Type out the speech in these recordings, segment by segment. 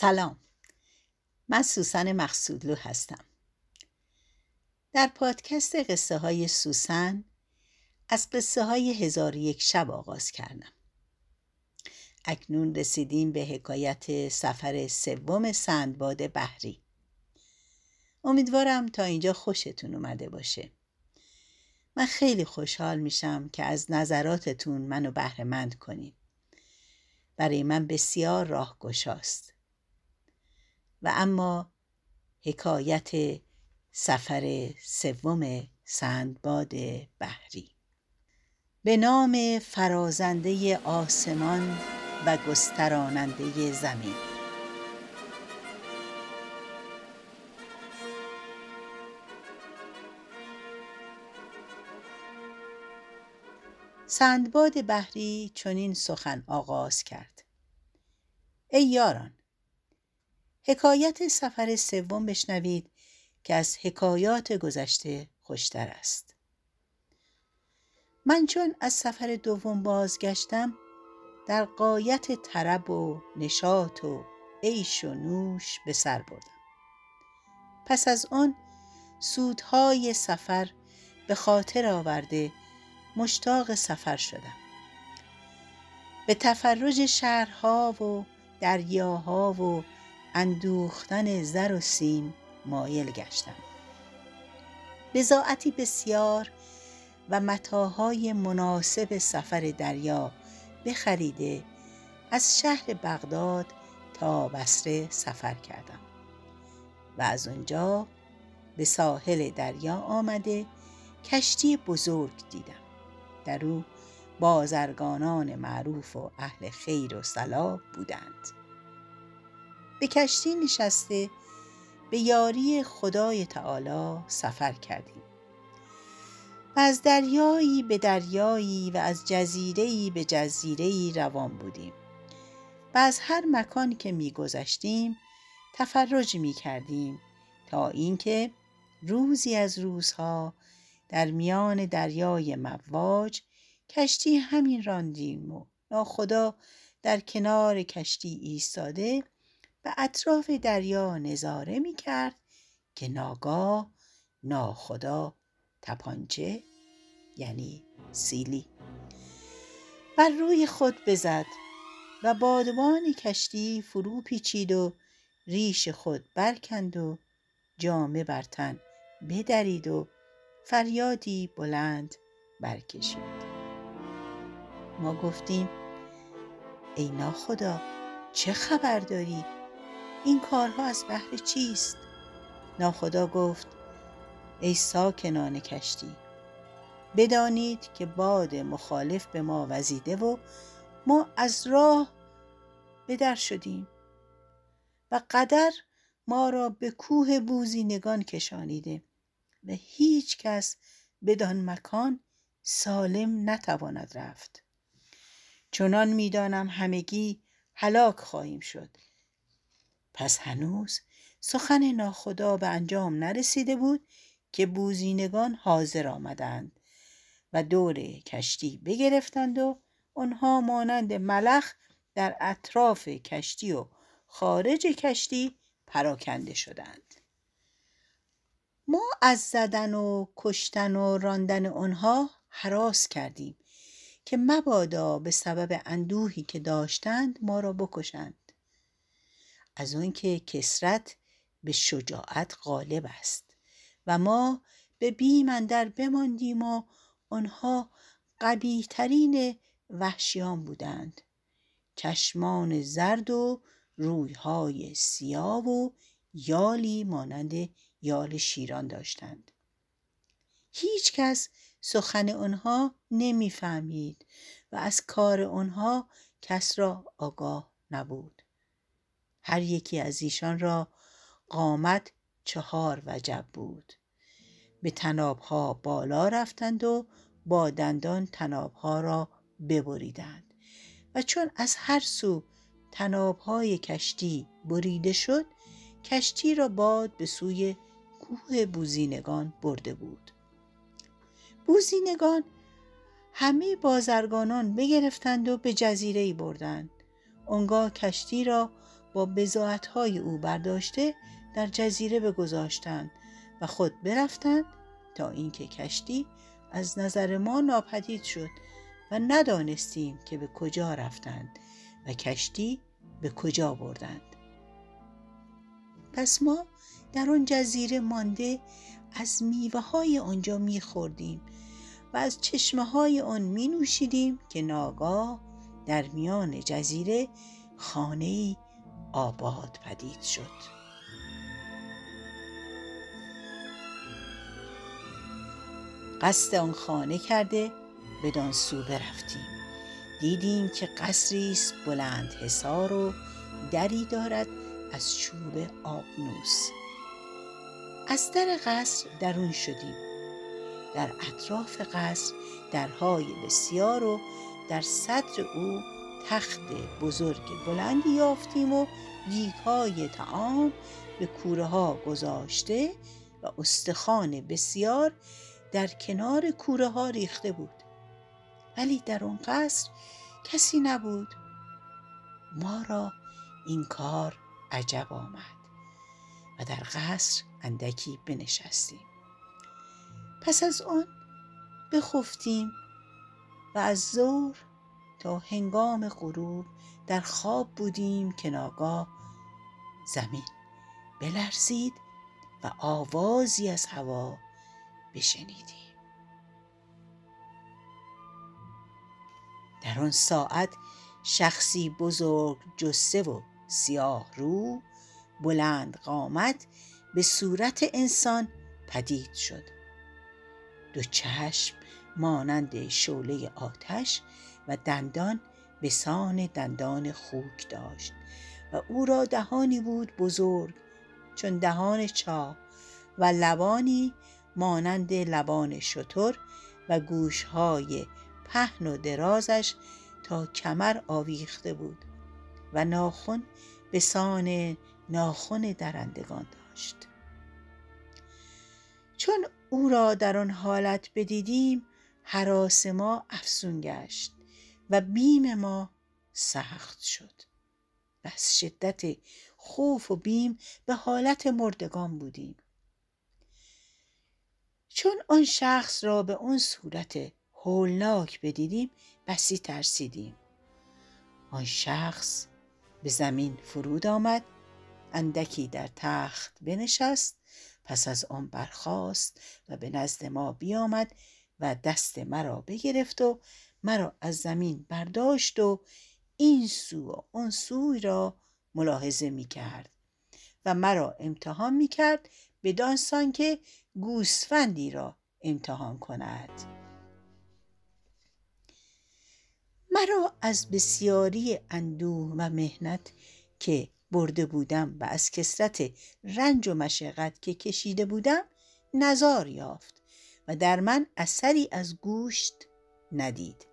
سلام. من سوسن مقصودلو هستم. در پادکست قصه های سوسن از قصه های هزار یک شب آغاز کردم. اکنون رسیدیم به حکایت سفر سوم سندباد بحری. امیدوارم تا اینجا خوشتون اومده باشه. من خیلی خوشحال میشم که از نظراتتون منو بهرهمند کنید. برای من بسیار راهگشاست. و اما حکایت سفر سوم سندباد بحری. به نام فرازنده آسمان و گستراننده زمین. سندباد بحری چنین سخن آغاز کرد. ای یاران حکایت سفر سوم بشنوید که از حکایات گذشته خوشتر است. من چون از سفر دوم بازگشتم در قایت طرب و نشاط و عیش و نوش به سر بردم. پس از آن سودهای سفر به خاطر آورده مشتاق سفر شدم. به تفرج شهرها و دریاها و اندوختن زر و سیم مایل گشتم. بزاعتی بسیار و متاهای مناسب سفر دریا بخریده از شهر بغداد تا بصره سفر کردم. و از اونجا به ساحل دریا آمده کشتی بزرگ دیدم. در او بازرگانان معروف و اهل خیر و صلاح بودند. به کشتی نشسته به یاری خدای تعالی سفر کردیم. و از دریایی به دریایی و از جزیره‌ای به جزیره‌ای روان بودیم. و از هر مکانی که میگذشتیم تفرج می کردیم تا اینکه روزی از روزها در میان دریای مواج کشتی همین راندیم و ناخدا در کنار کشتی ایستاده به اطراف دریا نظاره می کرد که ناگاه ناخدا تپانچه یعنی سیلی بر روی خود بزد و بادبان کشتی فرو پیچید و ریش خود برکند و جامه بر تن بدرید و فریادی بلند برکشید ما گفتیم ای ناخدا چه خبر داری؟ این کارها از بحر چیست؟ ناخدا گفت ای ساکنان کشتی بدانید که باد مخالف به ما وزیده و ما از راه به در شدیم و قدر ما را به کوه بوزینگان کشانیده و هیچ کس بدان مکان سالم نتواند رفت چنان می‌دانم همگی هلاک خواهیم شد پس هنوز سخن ناخدا به انجام نرسیده بود که بوزینگان حاضر آمدند و دور کشتی بگرفتند و آنها مانند ملخ در اطراف کشتی و خارج کشتی پراکنده شدند. ما از زدن و کشتن و راندن آنها حراس کردیم که مبادا به سبب اندوهی که داشتند ما را بکشند. از آنکه کسرت به شجاعت غالب است. و ما به بیم اندر بماندیم و آنها قبیحترین وحشیان بودند. چشمان زرد و رویهای سیاه و یالی مانند یال شیران داشتند. هیچ کس سخن آنها نمی‌فهمید و از کار آنها کس را آگاه نبود. هر یکی از ایشان را قامت چهار وجب بود. به تنابها بالا رفتند و با دندان تنابها را ببریدند. و چون از هر سو تنابهای کشتی بریده شد کشتی را باد به سوی کوه بوزینگان برده بود. بوزینگان همه بازرگانان بگرفتند و به جزیره بردند. آنگاه کشتی را با بزاعتهای او برداشته در جزیره بگذاشتند و خود برفتند تا اینکه کشتی از نظر ما ناپدید شد و ندانستیم که به کجا رفتند و کشتی به کجا بردند. پس ما در آن جزیره مانده از میوه های آنجا میخوردیم و از چشمه های آن می نوشیدیم که ناگاه در میان جزیره خانه آباد پدید شد. قصد آن خانه کرده بدان سو برفتیم. دیدیم که قصری است بلند حصار و دری دارد از چوب آبنوس. از در قصر درون شدیم. در اطراف قصر درهای بسیار و در صدر او تخت بزرگ بلندی یافتیم و دیگهای تعام به کوره ها گذاشته و استخوان بسیار در کنار کوره ها ریخته بود. ولی در اون قصر کسی نبود. ما را این کار عجب آمد و در قصر اندکی بنشستیم. پس از آن بخفتیم و از ظهر تا هنگام غروب در خواب بودیم که ناگاه زمین بلرزید و آوازی از هوا بشنیدیم. در آن ساعت شخصی بزرگ جسه و سیاه رو بلند قامت به صورت انسان پدید شد. دو چشم مانند شعله آتش و دندان به سان دندان خوک داشت و او را دهانی بود بزرگ چون دهان چاه و لبانی مانند لبان شتر و گوشهای پهن و درازش تا کمر آویخته بود و ناخن به سان ناخن درندگان داشت. چون او را در آن حالت بدیدیم حراس ما افزون گشت. و بیم ما سخت شد. و از شدت خوف و بیم به حالت مردگان بودیم. چون آن شخص را به اون صورت هولناک بدیدیم بسی ترسیدیم. آن شخص به زمین فرود آمد اندکی در تخت بنشست پس از آن برخاست و به نزد ما بیامد و دست مرا بگرفت و مرا از زمین برداشت و این سو و آن سوی را ملاحظه می کرد و مرا امتحان می کرد بدانسان که گوسفندی را امتحان کند. مرا از بسیاری اندوه و مهنت که برده بودم و از کسرت رنج و مشقت که کشیده بودم نزار یافت و در من اثری از گوشت ندید.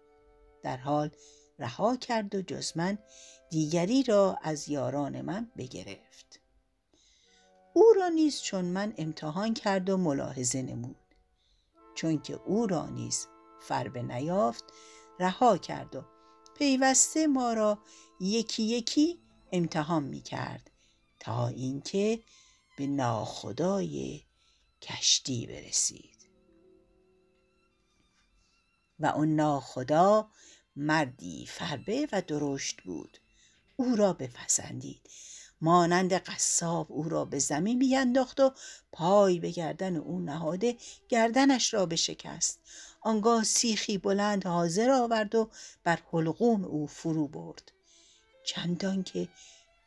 در حال رها کرد و جز من دیگری را از یاران من بگرفت. او را نیز چون من امتحان کرد و ملاحظه نمود. چون که او را نیز فربه نیافت رها کرد و پیوسته ما را یکی یکی امتحان می کرد تا اینکه به ناخدای کشتی برسید. و اون ناخدا مردی فربه و درشت بود. او را بپسندید. مانند قصاب او را به زمین بینداخت و پای به گردن او نهاده گردنش را بشکست. آنگاه سیخی بلند حاضر آورد و بر حلقوم او فرو برد. چندان که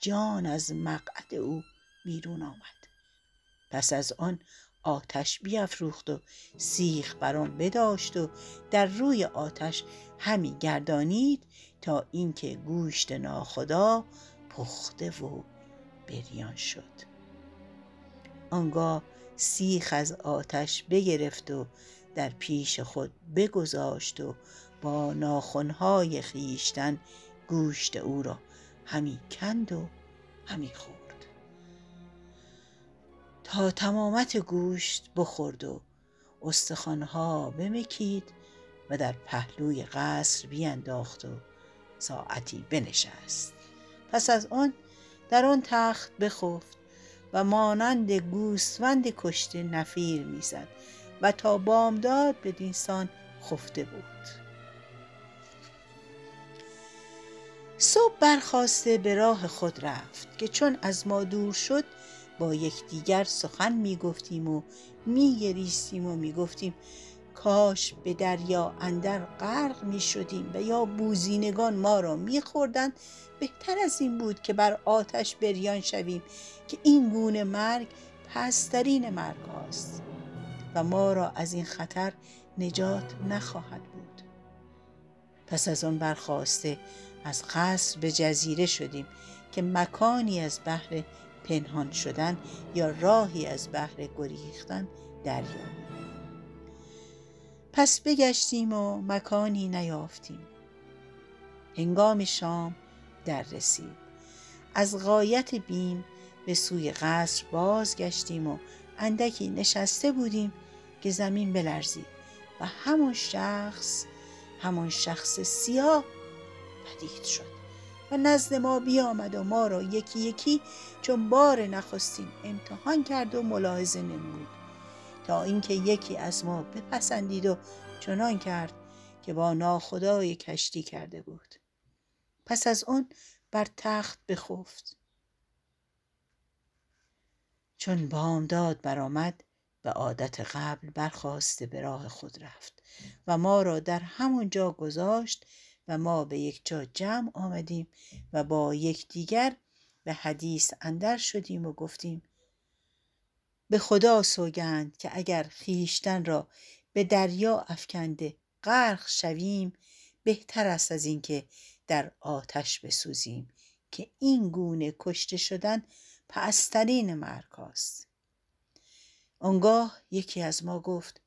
جان از مقعد او بیرون آمد. پس از آن آتش بیافروخت و سیخ بر آن بداشت و در روی آتش همی گردانید تا اینکه گوشت ناخدا پخته و بریان شد. آنگاه سیخ از آتش بگرفت و در پیش خود بگذاشت و با ناخنهای خیشتن گوشت او را همی کند و همی خورد. تا تمامت گوشت بخورد و استخوانها بمکید و در پهلوی قصر بیانداخت و ساعتی بنشست. پس از آن در آن تخت بخفت و مانند گوسفند کشته نفیر می‌زد و تا بامداد به دینسان خفته بود. صبح برخواسته به راه خود رفت که چون از ما دور شد با یکدیگر سخن می‌گفتیم و میگریستیم و می‌گفتیم کاش به دریا اندر غرق می شدیم و یا بوزینگان ما را می خوردن بهتر از این بود که بر آتش بریان شویم که این گونه مرگ پسترین مرگ هاست و ما را از این خطر نجات نخواهد بود. پس از آن برخواسته از قصر به جزیره شدیم که مکانی از بحر پنهان شدن یا راهی از بحر گریختن دریابیم پس بگشتیم و مکانی نیافتیم. هنگام شام در رسید از غایت بیم به سوی قصر بازگشتیم و اندکی نشسته بودیم که زمین بلرزید و همون شخص همون شخص سیاه پدید شد. و نزد ما بیامد و ما را یکی یکی چون بار نخستیم امتحان کرد و ملاحظه نمود. تا اینکه یکی از ما بپسندید و چنان کرد که با ناخدای کشتی کرده بود. پس از اون بر تخت بخفت. چون بامداد برآمد به عادت قبل برخواسته به راه خود رفت و ما را در همون جا گذاشت و ما به یک جا جمع آمدیم و با یکدیگر به حدیث اندر شدیم و گفتیم به خدا سوگند که اگر خیشتن را به دریا افکنده غرق شویم بهتر است از اینکه در آتش بسوزیم که این گونه کشته شدن پسترین مرگ است آنگاه یکی از ما گفت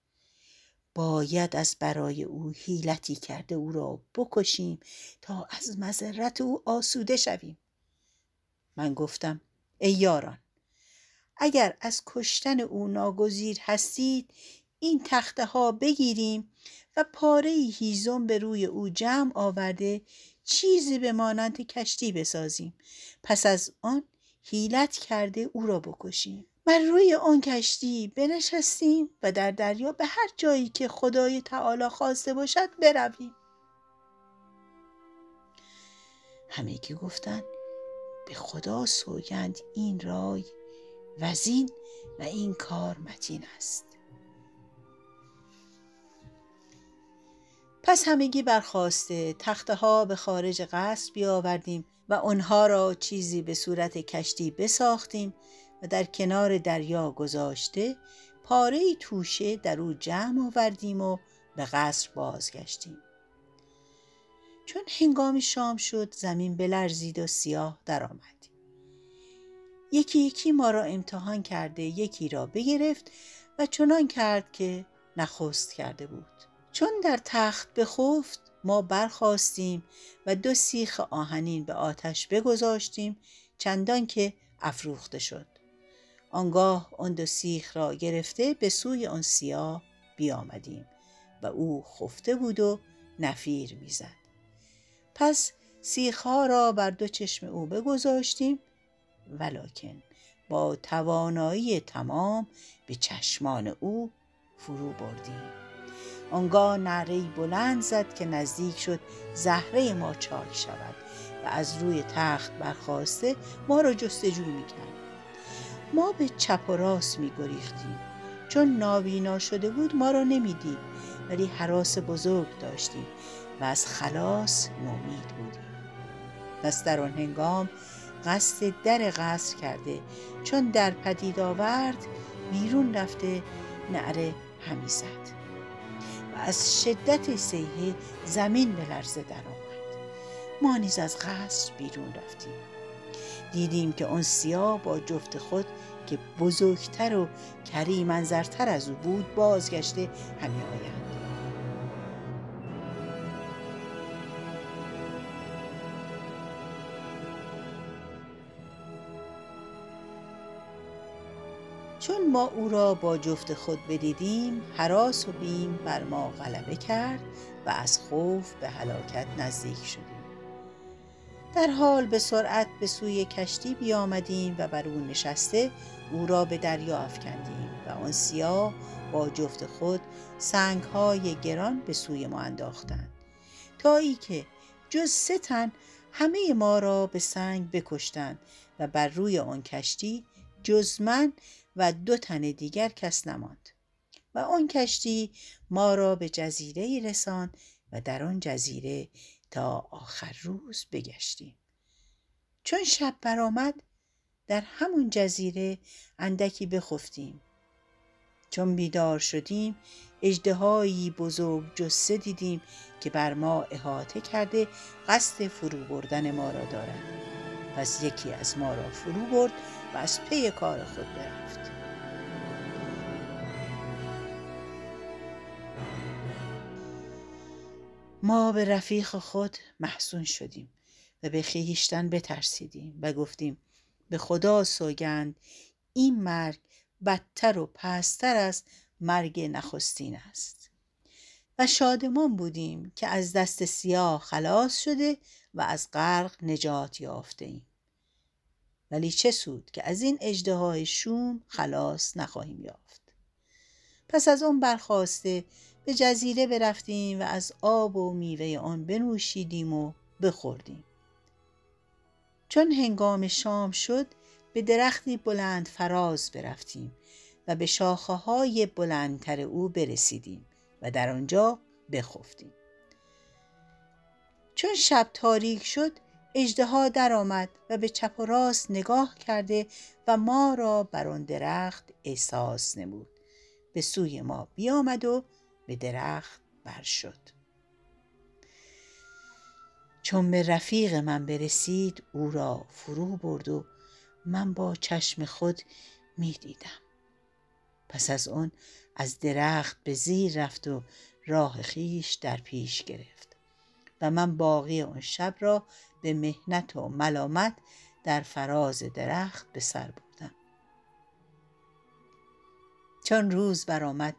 باید از برای او حیلتی کرده او را بکشیم تا از مذرت او آسوده شویم. من گفتم ای یاران اگر از کشتن او ناگزیر هستید این تخته ها بگیریم و پاره هیزم به روی او جمع آورده چیزی به مانند کشتی بسازیم. پس از آن حیلت کرده او را بکشیم. بر روی آن کشتی بنشستیم و در دریا به هر جایی که خدای تعالی خواسته باشد برویم. همگی گفتند به خدا سوگند این رای وزین و این کار متین است. پس همگی برخواسته تخته به خارج قصر بیاوردیم و آنها را چیزی به صورت کشتی بساختیم و در کنار دریا گذاشته پاره توشه در او جمع آوردیم و به قصر بازگشتیم. چون هنگام شام شد زمین بلرزید و سیاه درآمد. یکی یکی ما را امتحان کرده یکی را بگرفت و چنان کرد که نخست کرده بود. چون در تخت بخفت ما برخواستیم و دو سیخ آهنین به آتش بگذاشتیم چندان که افروخته شد. آنگاه آن دو سیخ را گرفته به سوی آن سیاه بیامدیم و او خفته بود و نفیر می‌زد. پس سیخها را بر دو چشم او بگذاشتیم ولکن با توانایی تمام به چشمان او فرو بردیم. آنگاه نعره بلند زد که نزدیک شد زهره ما چاک شود و از روی تخت برخواسته ما را جستجو می‌کرد. ما به چپ و راست میگریختیم. چون نابینا شده بود ما را نمی‌دید ولی حراس بزرگ داشتیم و از خلاص نومید بودیم. پس در آن هنگام قصد در قصر کرده چون در پدید آورد بیرون رفته نعره همی زد و از شدت سیحه زمین به لرزه در آمد. ما نیز از قصر بیرون رفتیم. دیدیم که آن سیاه با جفت خود که بزرگتر و کریمنظرتر از او بود بازگشته همی آیند چون ما او را با جفت خود بدیدیم حراس و بیم بر ما غلبه کرد و از خوف به هلاکت نزدیک شدیم. در حال به سرعت به سوی کشتی بیامدیم و بر او نشسته او را به دریا افکندیم و آن سیاه با جفت خود سنگهای گران به سوی ما انداختند. تا ای که جز سه تن همه ما را به سنگ بکشتند و بر روی آن کشتی جز من و دو تن دیگر کس نماند. و آن کشتی ما را به جزیره رساند و در آن جزیره تا آخر روز بگشتیم. چون شب برآمد در همون جزیره اندکی بخفتیم. چون بیدار شدیم اجدهایی بزرگ جسه دیدیم که بر ما احاطه کرده قصد فرو بردن ما را دارد پس یکی از ما را فرو برد و از پی کار خود برفت. ما به رفیق خود محسون شدیم و به خیشتن بترسیدیم و گفتیم به خدا سوگند این مرگ بدتر و پستر از مرگ نخستین است و شادمان بودیم که از دست سیاه خلاص شده و از غرق نجات یافته ایم. ولی چه سود که از این اجده شوم خلاص نخواهیم یافت. پس از اون برخواسته به جزیره برفتیم و از آب و میوه آن بنوشیدیم و بخوردیم. چون هنگام شام شد به درختی بلند فراز برفتیم و به شاخه های بلندتر او برسیدیم و در آنجا بخفتیم. چون شب تاریک شد اجدها درآمد و به چپ و راست نگاه کرده و ما را بر آن درخت احساس نمود به سوی ما بیامد و به درخت بر شد چون به رفیق من برسید او را فرو برد و من با چشم خود می دیدم. پس از اون از درخت به زیر رفت و راه خیش در پیش گرفت و من باقی آن شب را به مهنت و ملامت در فراز درخت به سر بردم چون روز برآمد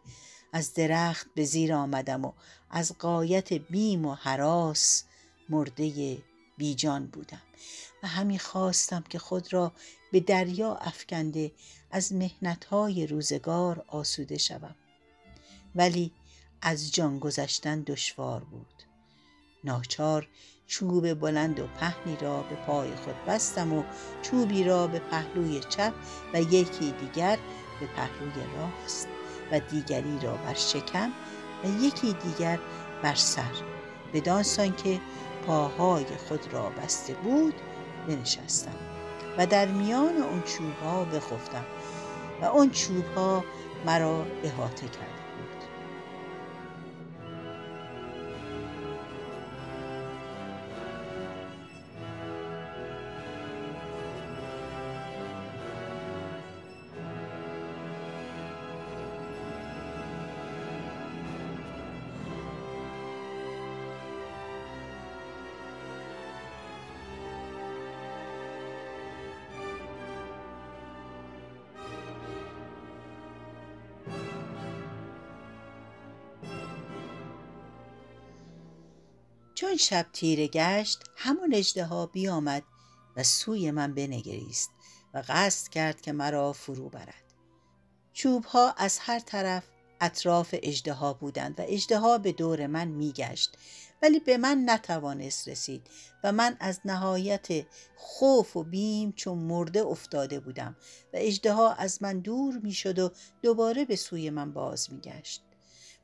از درخت به زیر آمدم و از قایت بیم و حراس مرده بیجان بودم و همین خواستم که خود را به دریا افکنده از مهنتهای روزگار آسوده شوم. ولی از جان گذشتن دشوار بود. ناچار چوب بلند و پهنی را به پای خود بستم و چوبی را به پهلوی چپ و یکی دیگر به پهلوی راست. و دیگری را بر شکم و یکی دیگر بر سر. بدانسان که پاهای خود را بسته بود بنشستم و در میان اون چوب ها بخفتم و اون چوب ها مرا احاطه کرد. شب تیره گشت همون اجدها بیامد و سوی من بنگریست و قصد کرد که مرا فرو برد. چوبها از هر طرف اطراف اجدها بودند و اجدها به دور من میگشت ولی به من نتوانست رسید و من از نهایت خوف و بیم چون مرده افتاده بودم و اجدها از من دور می‌شد و دوباره به سوی من باز میگشت.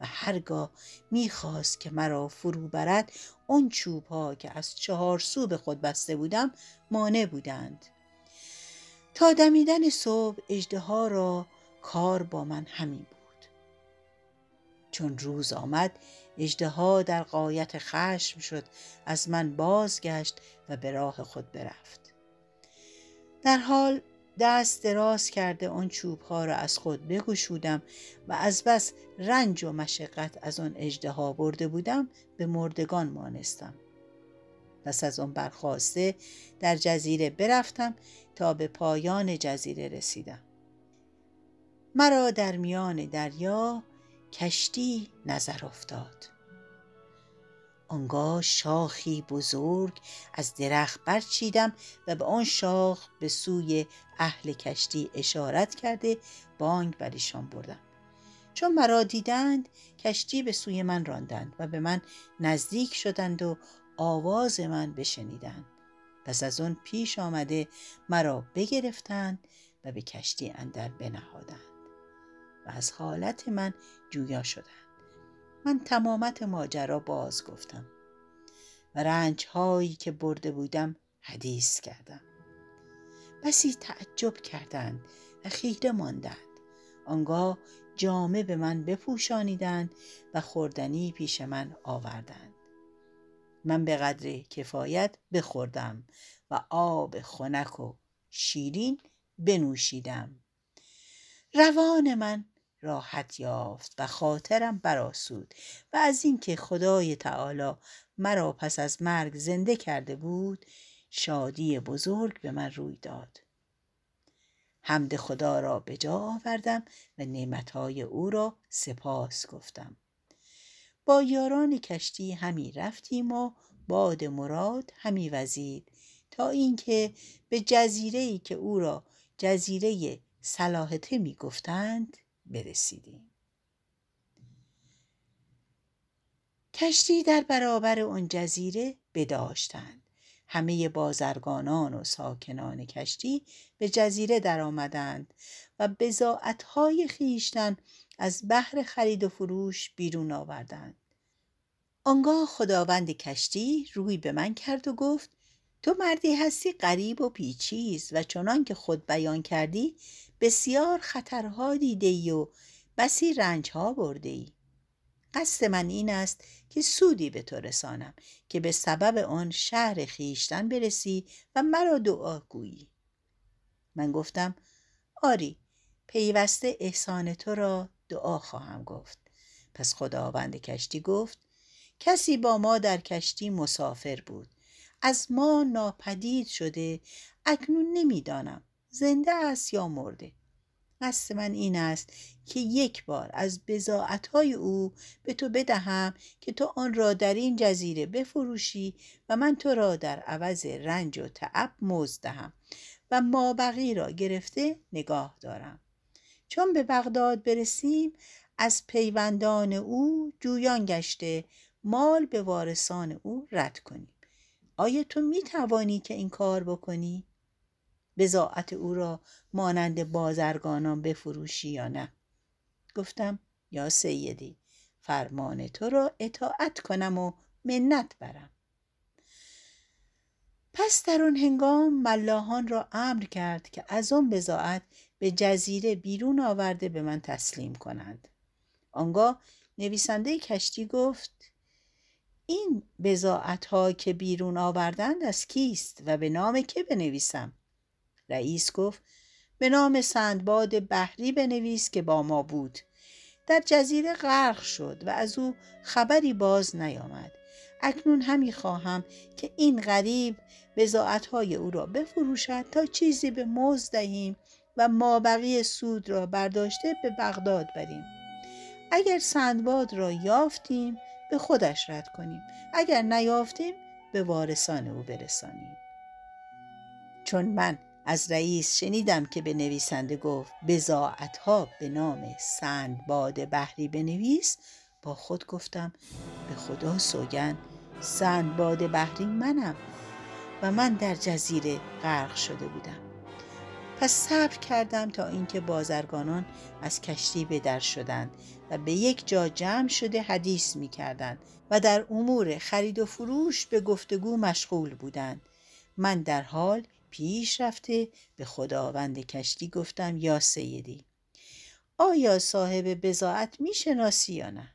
و هرگاه می‌خواست که مرا فرو برد آن چوب ها که از چهار سو به خود بسته بودم مانع بودند. تا دمیدن صبح اجده را کار با من همین بود. چون روز آمد اجده در قایت خشم شد از من بازگشت و به راه خود برفت. در حال دست دراز کرده آن چوب ها را از خود بگشودم و از بس رنج و مشقت از آن اجده برده بودم به مردگان مانستم. پس از آن برخواسته در جزیره برفتم تا به پایان جزیره رسیدم. مرا در میان دریا کشتی نظر افتاد. آنگاه شاخی بزرگ از درخت برچیدم و به آن شاخ به سوی اهل کشتی اشارت کرده بانگ بر ایشان بردم. چون مرا دیدند کشتی به سوی من راندند و به من نزدیک شدند و آواز من بشنیدند. پس از آن پیش آمده مرا بگرفتند و به کشتی اندر بنهادند و از حالت من جویا شدند. من تمامت ماجرا باز گفتم و رنج هایی که برده بودم حدیث کردم. بسی تعجب کردند و خیره ماندند. آنگاه جامه به من بپوشانیدند و خوردنی پیش من آوردند. من به قدر کفایت بخوردم و آب خنک و شیرین بنوشیدم. روان من راحت یافت و خاطرم براسود و از اینکه خدای تعالی مرا پس از مرگ زنده کرده بود شادی بزرگ به من روی داد. حمد خدا را به جا آوردم و نعمتهای او را سپاس گفتم. با یاران کشتی همی رفتیم و باد مراد همی وزید تا اینکه به جزیره ای که او را جزیره صلاحته می گفتند برسیدیم. کشتی در برابر آن جزیره بداشتند. همه بازرگانان و ساکنان کشتی به جزیره درآمدند و بزاعتهای خیشتن از بحر خرید و فروش بیرون آوردند. آنگاه خداوند کشتی روی به من کرد و گفت تو مردی هستی غریب و پیچیز و چنان که خود بیان کردی بسیار خطرها دیده ای و بسی رنجها برده ای قصد من این است که سودی به تو رسانم که به سبب آن شهر خیشتن برسی و مرا دعا گویی. من گفتم آری پیوسته احسان تو را دعا خواهم گفت. پس خداوند کشتی گفت کسی با ما در کشتی مسافر بود. از ما ناپدید شده اکنون نمی‌دانم. زنده است یا مرده؟ قصد من این است که یک بار از بزاعتهای او به تو بدهم که تو آن را در این جزیره بفروشی و من تو را در عوض رنج و تعب مزد دهم و مابقی را گرفته نگاه دارم. چون به بغداد برسیم از پیوندان او جویان گشته مال به وارثان او رد کنیم. آیا تو می توانی که این کار بکنی؟ بزاعت او را مانند بازرگانان بفروشی یا نه؟ گفتم یا سیدی فرمان تو را اطاعت کنم و منت برم. پس در آن هنگام ملاحان را امر کرد که از آن بزاعت به جزیره بیرون آورده به من تسلیم کنند. آنگاه نویسنده کشتی گفت این بزاعت ها که بیرون آوردند از کیست و به نام که بنویسم؟ رئیس گفت به نام سندباد بحری بنویس که با ما بود. در جزیره غرق شد و از او خبری باز نیامد. اکنون همی خواهم که این غریب های او را بفروشد تا چیزی به موز دهیم و مابقی سود را برداشته به بغداد بریم. اگر سندباد را یافتیم به خودش رد کنیم. اگر نیافتیم به وارثان او برسانیم. چون من از رئیس شنیدم که به نویسنده گفت بزاعت ها به نام سندباد بحری بنویس. با خود گفتم به خدا سوگن سندباد بحری منم و من در جزیره غرق شده بودم. پس صبر کردم تا اینکه بازرگانان از کشتی به در شدند و به یک جا جمع شده حدیث می کردند و در امور خرید و فروش به گفتگو مشغول بودند. من در حال پیش رفته به خداوند کشتی گفتم یا سیدی آیا صاحب بزاعت می شناسی یا نه؟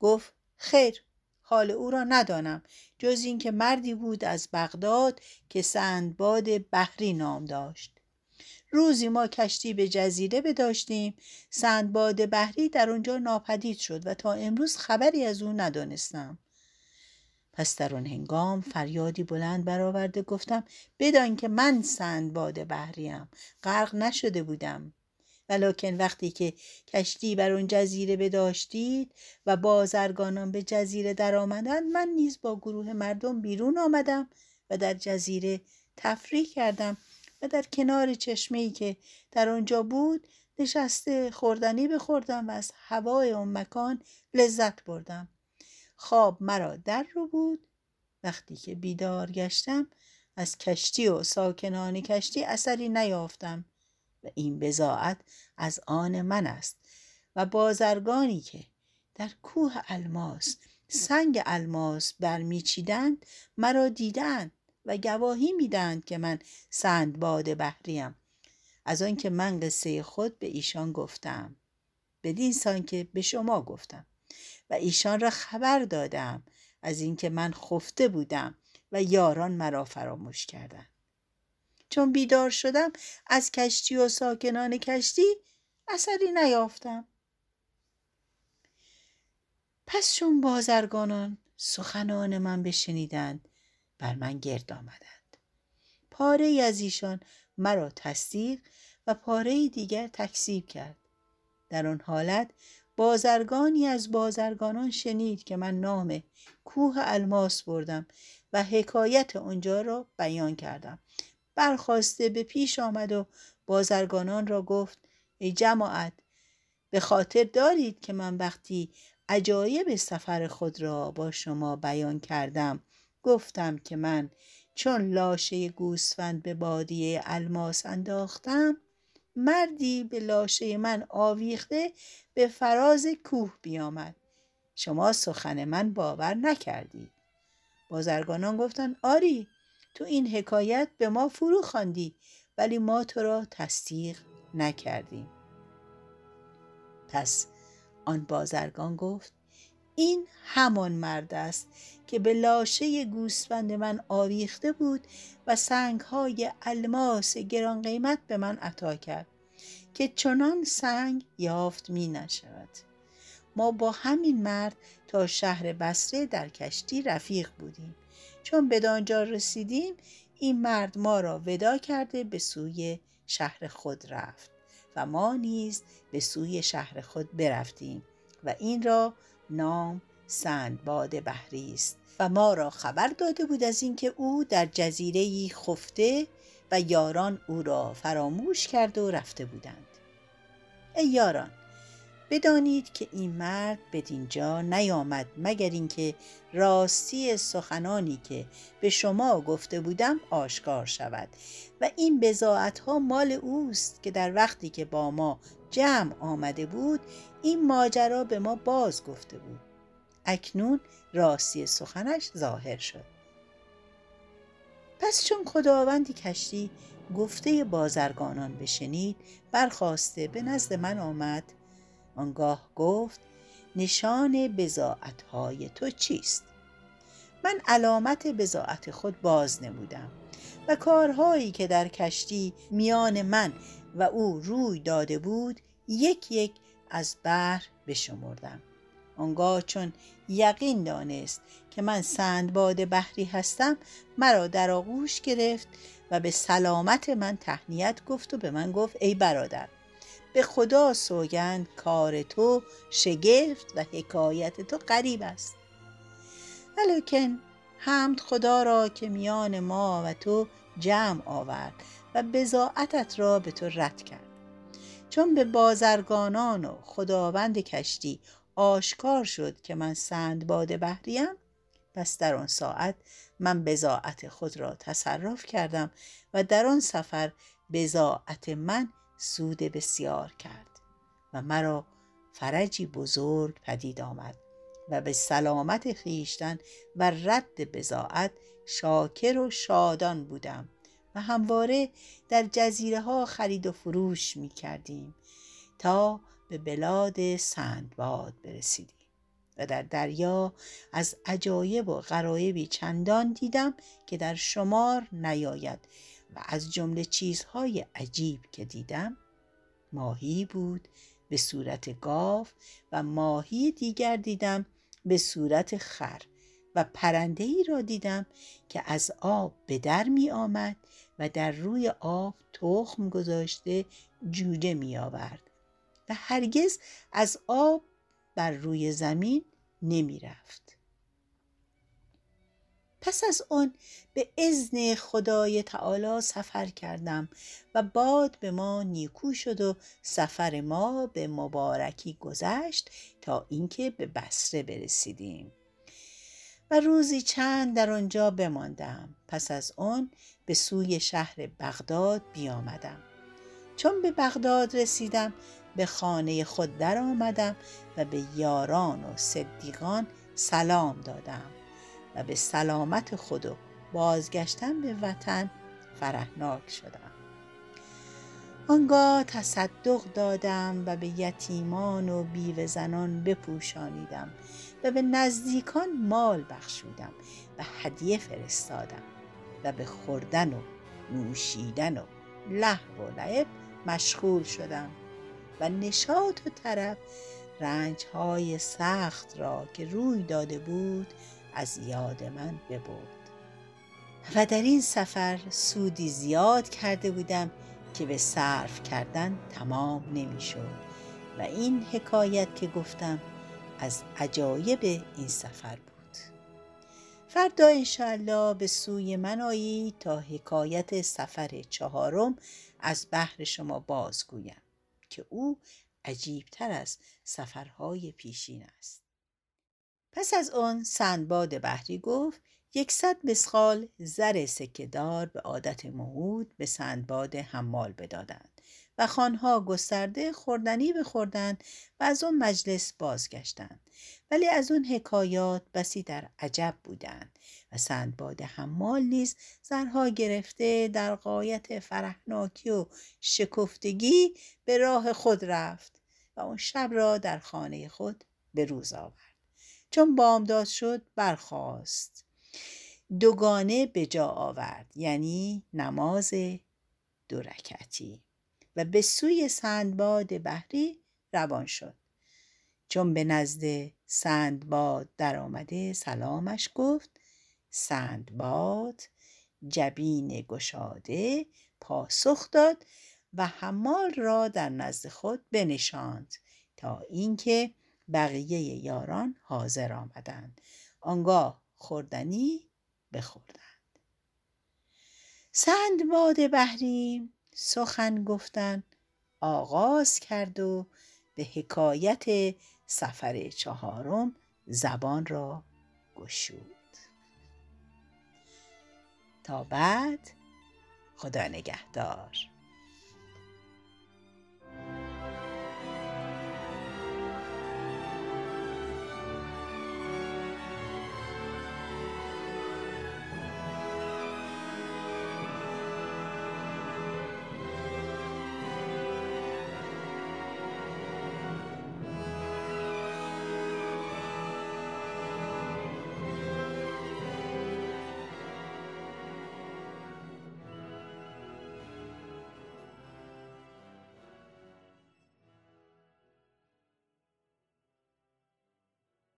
گفت خیر حال او را ندانم جز اینکه مردی بود از بغداد که سندباد بحری نام داشت روزی ما کشتی به جزیره بداشتیم سندباد بحری در آنجا ناپدید شد و تا امروز خبری از او ندانستم پس در آن هنگام فریادی بلند برآورده گفتم بدان که من سندباد بحریم. غرق نشده بودم. ولیکن وقتی که کشتی بر اون جزیره بداشتید و بازرگانان به جزیره در آمدند من نیز با گروه مردم بیرون آمدم و در جزیره تفریح کردم و در کنار چشمه که در آنجا بود نشسته خوردنی بخوردم و از هوای اون مکان لذت بردم. خواب مرا در رو بود. وقتی که بیدار گشتم از کشتی و ساکنان کشتی اثری نیافتم و این بزاعت از آن من است و بازرگانی که در کوه الماس سنگ الماس برمیچیدند مرا دیدند و گواهی میدند که من سندباد بحریم. از آنکه من قصه خود به ایشان گفتم. بدین سان که به شما گفتم. و ایشان را خبر دادم از اینکه من خفته بودم و یاران مرا فراموش کردند. چون بیدار شدم از کشتی و ساکنان کشتی اثری نیافتم. پس چون بازرگانان سخنان من بشنیدند بر من گرد آمدند. پاره ای از ایشان مرا تصدیق و پاره دیگر تکذیب کرد. در آن حالت بازرگانی از بازرگانان شنید که من نام کوه الماس بردم و حکایت آنجا را بیان کردم. برخواسته به پیش آمد و بازرگانان را گفت ای جماعت به خاطر دارید که من وقتی عجایب سفر خود را با شما بیان کردم گفتم که من چون لاشه گوسفند به بادیه الماس انداختم مردی به لاشه من آویخته به فراز کوه بیامد. شما سخن من باور نکردید بازرگانان گفتند آری تو این حکایت به ما فرو خواندی ولی ما تو را تصدیق نکردیم. پس آن بازرگان گفت این همان مرد است که به لاشه گوسفند من آویخته بود و سنگهای الماس گران قیمت به من عطا کرد که چنان سنگ یافت می نشود. ما با همین مرد تا شهر بسره در کشتی رفیق بودیم. چون به دانجا رسیدیم این مرد ما را ودا کرده به سوی شهر خود رفت و ما نیز به سوی شهر خود برفتیم و این را نام سندباد بحری است و ما را خبر داده بود از اینکه او در جزیره خفته و یاران او را فراموش کرد و رفته بودند. ای یاران بدانید که این مرد به دینجا نیامد مگر اینکه راستی سخنانی که به شما گفته بودم آشکار شود و این بزاعت ها مال اوست که در وقتی که با ما جمع آمده بود این ماجرا به ما باز گفته بود اکنون راستی سخنش ظاهر شد پس چون خداوندی کشتی گفته بازرگانان بشنید برخواسته به نزد من آمد آنگاه گفت نشان بزاعتهای تو چیست؟ من علامت بزاعت خود باز نمودم و کارهایی که در کشتی میان من و او روی داده بود یک یک از بحر بشمردم. آنگاه چون یقین دانست که من سندباد بحری هستم مرا در آغوش گرفت و به سلامت من تهنیت گفت و به من گفت ای برادر به خدا سوگند کار تو شگفت و حکایت تو غریب است. ولیکن حمد خدا را که میان ما و تو جمع آورد و بزاعتت را به تو رد کرد. چون به بازرگانان و خداوند کشتی آشکار شد که من سندباد بحریم پس در آن ساعت من بزاعت خود را تصرف کردم و در آن سفر بزاعت من سود بسیار کرد و مرا فرجی بزرگ پدید آمد و به سلامت خیشتن و رد بزاعت شاکر و شادان بودم. و همواره در جزیره ها خرید و فروش می کردیم تا به بلاد سندباد برسیدیم و در دریا از عجایب و غرایبی چندان دیدم که در شمار نیاید و از جمله چیزهای عجیب که دیدم ماهی بود به صورت گاو و ماهی دیگر دیدم به صورت خر. و پرنده ای را دیدم که از آب به در می آمد و در روی آب تخم گذاشته جوجه می آورد و هرگز از آب بر روی زمین نمی رفت. پس از آن به ازن خدای تعالی سفر کردم و باد به ما نیکو شد و سفر ما به مبارکی گذشت تا اینکه به بسره برسیدیم و روزی چند در آنجا بماندم. پس از آن به سوی شهر بغداد بیامدم. چون به بغداد رسیدم به خانه خود در آمدم و به یاران و صدیقان سلام دادم و به سلامت خود و بازگشتن به وطن فرهناک شدم. آنگاه تصدق دادم و به یتیمان و بیوه زنان بپوشانیدم و به نزدیکان مال بخشودم و هدیه فرستادم و به خوردن و نوشیدن و لحو و لعب مشغول شدم و نشاط و طرب رنج های سخت را که روی داده بود از یاد من ببرد. و در این سفر سودی زیاد کرده بودم که به صرف کردن تمام نمی‌شد. و این حکایت که گفتم از عجایب این سفر بود. فردا انشاءالله به سوی من آیید تا حکایت سفر چهارم از بحر شما بازگویم که او عجیبتر از سفرهای پیشین است. پس از آن سندباد بحری گفت یکصد مسخال زر سکهدار به عادت موعود به سندباد حمال بدادند و خانها گسترده خوردنی بخوردند و از آن مجلس بازگشتند. ولی از اون حکایات بسی در عجب بودند و سندباد حمال نیز زرها گرفته در قایت فرحناکی و شکفتگی به راه خود رفت و اون شب را در خانه خود به روز آورد. چون بامداد شد برخاست. دوگانه به جا آورد یعنی نماز دو رکعتی. و به سوی سندباد بحری روان شد. چون به نزد سندباد در آمده سلامش گفت سندباد جبین گشاده پاسخ داد و حمال را در نزد خود بنشاند تا اینکه بقیه یاران حاضر آمدند. آنگاه خوردنی بخوردند. سندباد بحری سخن گفتن آغاز کرد و به حکایت سفر چهارم زبان را گشود. تا بعد خدا نگهدار.